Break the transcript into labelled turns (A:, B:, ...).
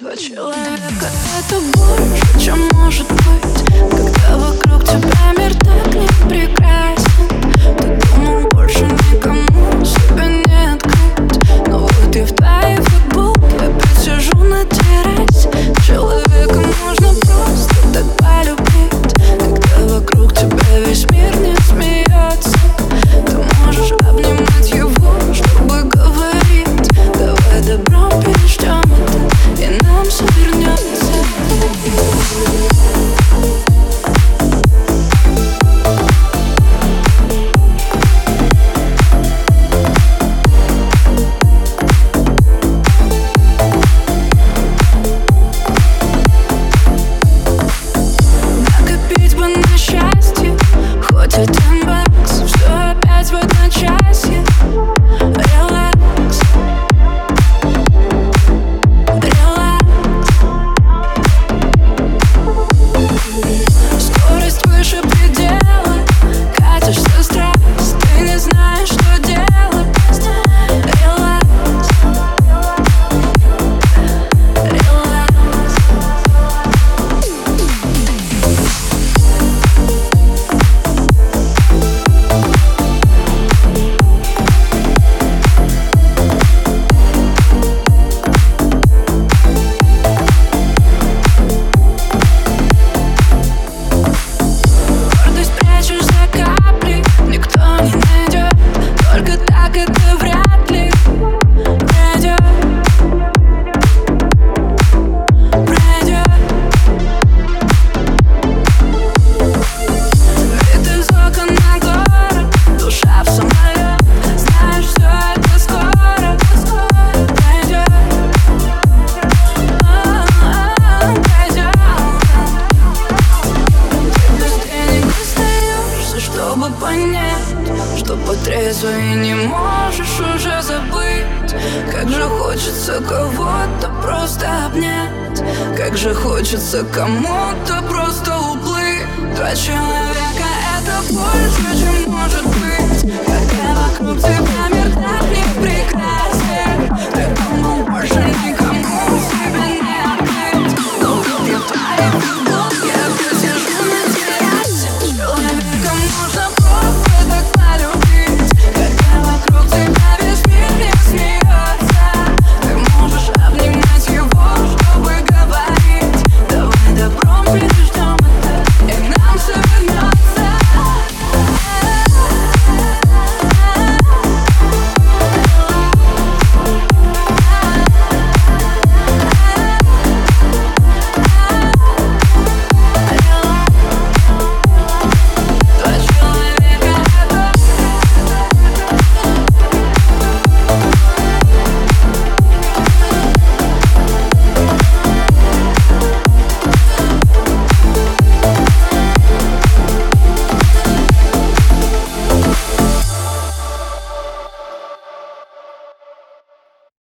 A: Два человека — это больше, чем может быть Когда вокруг тебя мир так не стало понять Что потрезвый не можешь уже забыть. Как же хочется кого-то просто обнять. Как же хочется кому-то просто уплыть. Два человека — это больше, чем может быть.